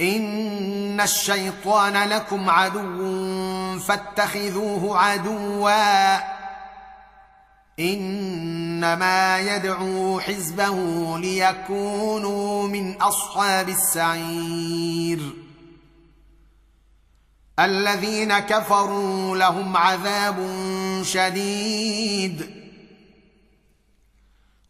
ان الشيطان لكم عدو فاتخذوه عدوا انما يدعو حزبه ليكونوا من اصحاب السعير الذين كفروا لهم عذاب شديد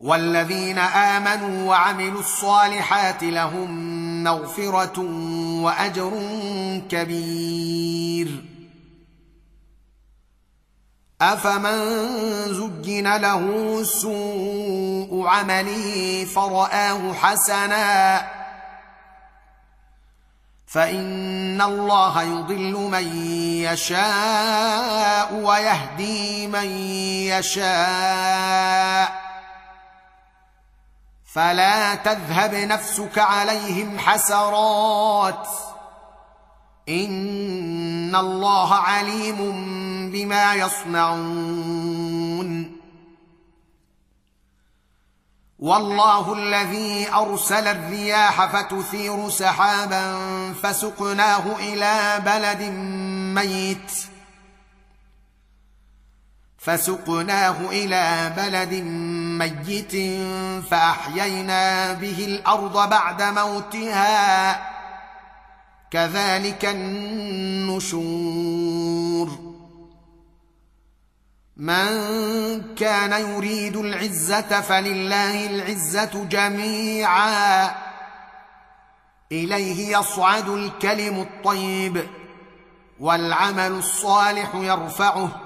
والذين امنوا وعملوا الصالحات لهم مغفرة وأجر كبير. أفمن زجن له سوء عمله فراه حسنا فان الله يضل من يشاء ويهدي من يشاء فلا تذهب نفسك عليهم حسرات. إن الله عليم بما يصنعون. والله الذي أرسل الرياح فتثير سحابا فسقناه إلى بلد ميت. فسقناه إلى بلد ميت فأحيينا به الأرض بعد موتها. كذلك النشور. من كان يريد العزة فلله العزة جميعا. إليه يصعد الكلم الطيب والعمل الصالح يرفعه.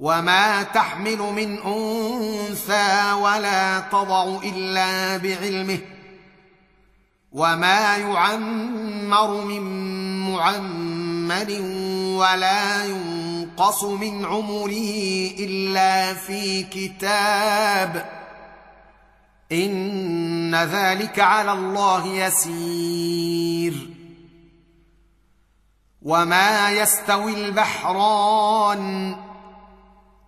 وما تحمل من انثى ولا تضع الا بعلمه وما يعمر من معمر ولا ينقص من عمره الا في كتاب ان ذلك على الله يسير وما يستوي البحران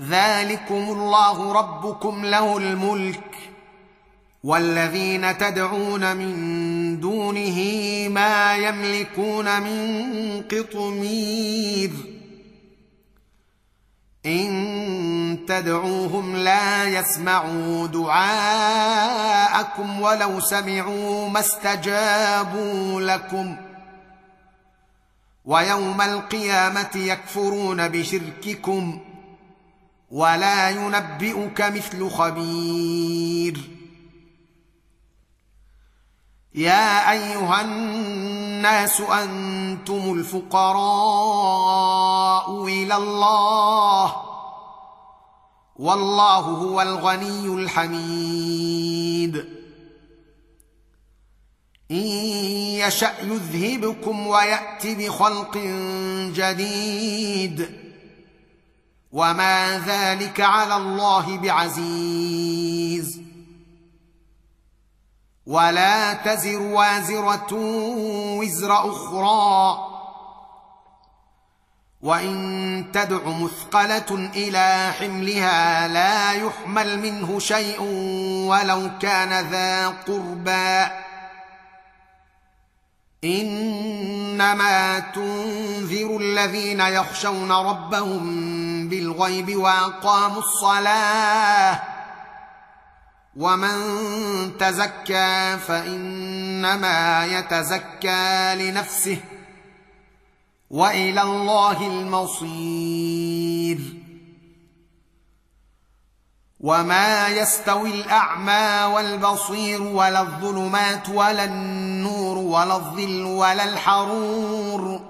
ذلكم الله ربكم له الملك والذين تدعون من دونه ما يملكون من قطمير ان تدعوهم لا يسمعوا دعاءكم ولو سمعوا ما استجابوا لكم ويوم القيامه يكفرون بشرككم ولا ينبئك مثل خبير. يا أيها الناس أنتم الفقراء إلى الله. والله هو الغني الحميد. إن يشأ يذهبكم ويات بخلق جديد. وما ذلك على الله بعزيز. ولا تزر وازره وزر أخرى. وان تدع مثقله إلى حملها لا يحمل منه شيء ولو كان ذا قربى. انما تنذر الذين يخشون ربهم بالغيب وأقاموا الصلاة ومن تزكى فإنما يتزكى لنفسه وإلى الله المصير وما يستوي الأعمى والبصير ولا الظلمات ولا النور ولا الظل ولا الحرور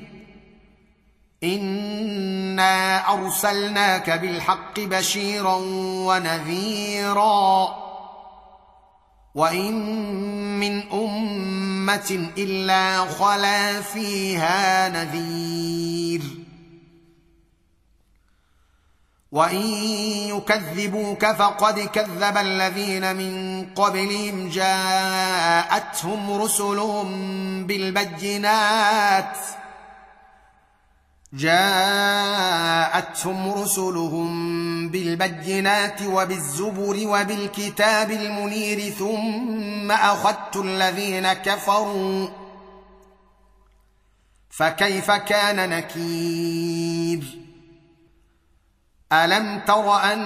انا ارسلناك بالحق بشيرا ونذيرا وان من امه الا خلا فيها نذير وان يكذبوك فقد كذب الذين من قبلهم جاءتهم رسلهم بالبينات جاءتهم رسلهم بالبينات وبالزبر وبالكتاب المنير ثم أخذت الذين كفروا فكيف كان نكير؟ ألم تر أن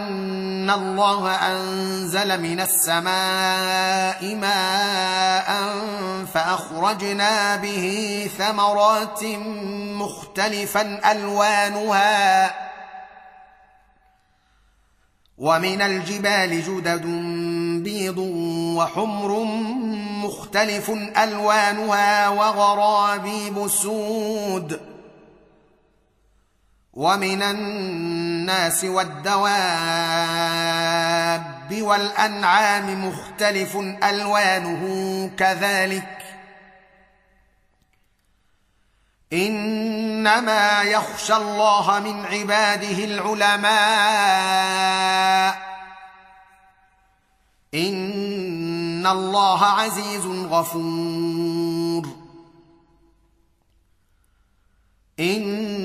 الله انزل من السماء ماء فاخرجنا به ثمرات مختلفا الوانها ومن الجبال جدد بيض وحمر مختلف الوانها وغرابيب سود ومن الناس والدواب والأنعام مختلف ألوانه كذلك. إنما يخشى الله من عباده العلماء. إن الله عزيز غفور. إن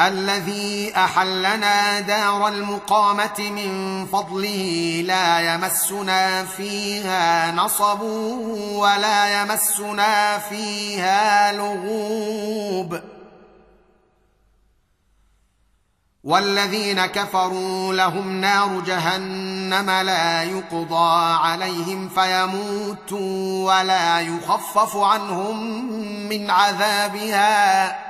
الذي أحلنا دار المقامة من فضله لا يمسنا فيها نصب ولا يمسنا فيها لغوب. والذين كفروا لهم نار جهنم لا يقضى عليهم فيموتوا ولا يخفف عنهم من عذابها.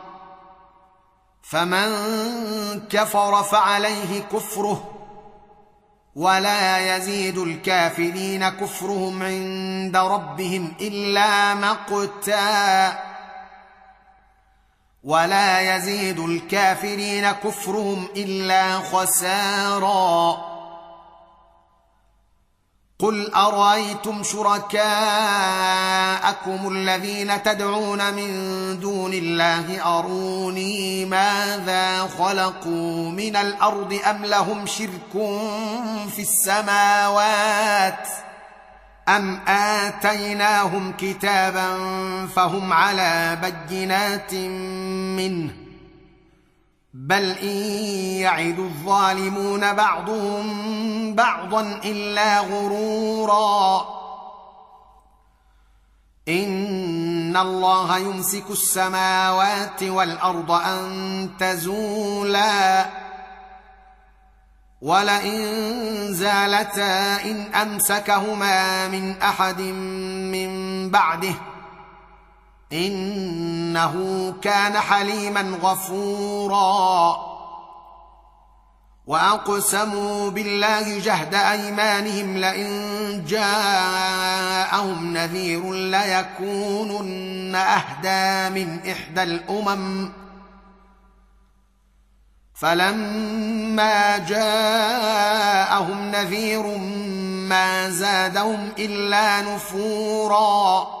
فمن كفر فعليه كفره ولا يزيد الكافرين كفرهم عند ربهم إلا مقتا ولا يزيد الكافرين كفرهم إلا خسارا قل ارايتم شركاءكم الذين تدعون من دون الله اروني ماذا خلقوا من الأرض ام لهم شرك في السماوات ام اتيناهم كتابا فهم على بينات منه بل إن يعد الظالمون بعضهم بعضا إلا غرورا. إن الله يمسك السماوات والأرض أن تزولا. ولئن زالتا إن أمسكهما من أحد من بعده إنه كان حليما غفورا. وأقسموا بالله جهد أيمانهم لئن جاءهم نذير ليكونن أهدى من إحدى الأمم. فلما جاءهم نذير ما زادهم إلا نفورا.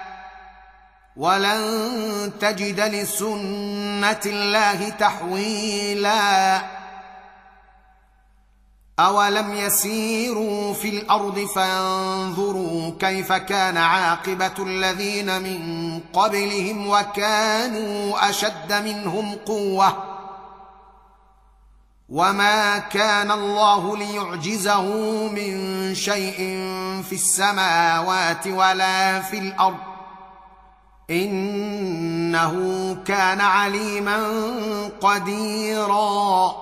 ولن تجد لسنة الله تحويلا. أولم يسيروا في الأرض فينظروا كيف كان عاقبة الذين من قبلهم وكانوا أشد منهم قوة. وما كان الله ليعجزه من شيء في السماوات ولا في الأرض. إنه كان عليما قديرا.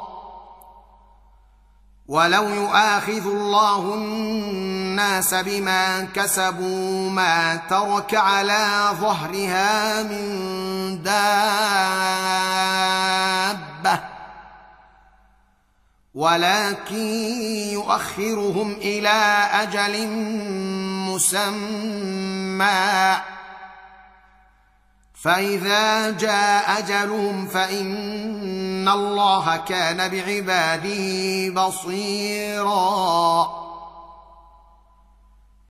ولو يؤاخذ الله الناس بما كسبوا ما ترك على ظهرها من دابة. ولكن يؤخرهم إلى أجل مسمى. فإذا جاء أجلهم فإن الله كان بعباده بصيرا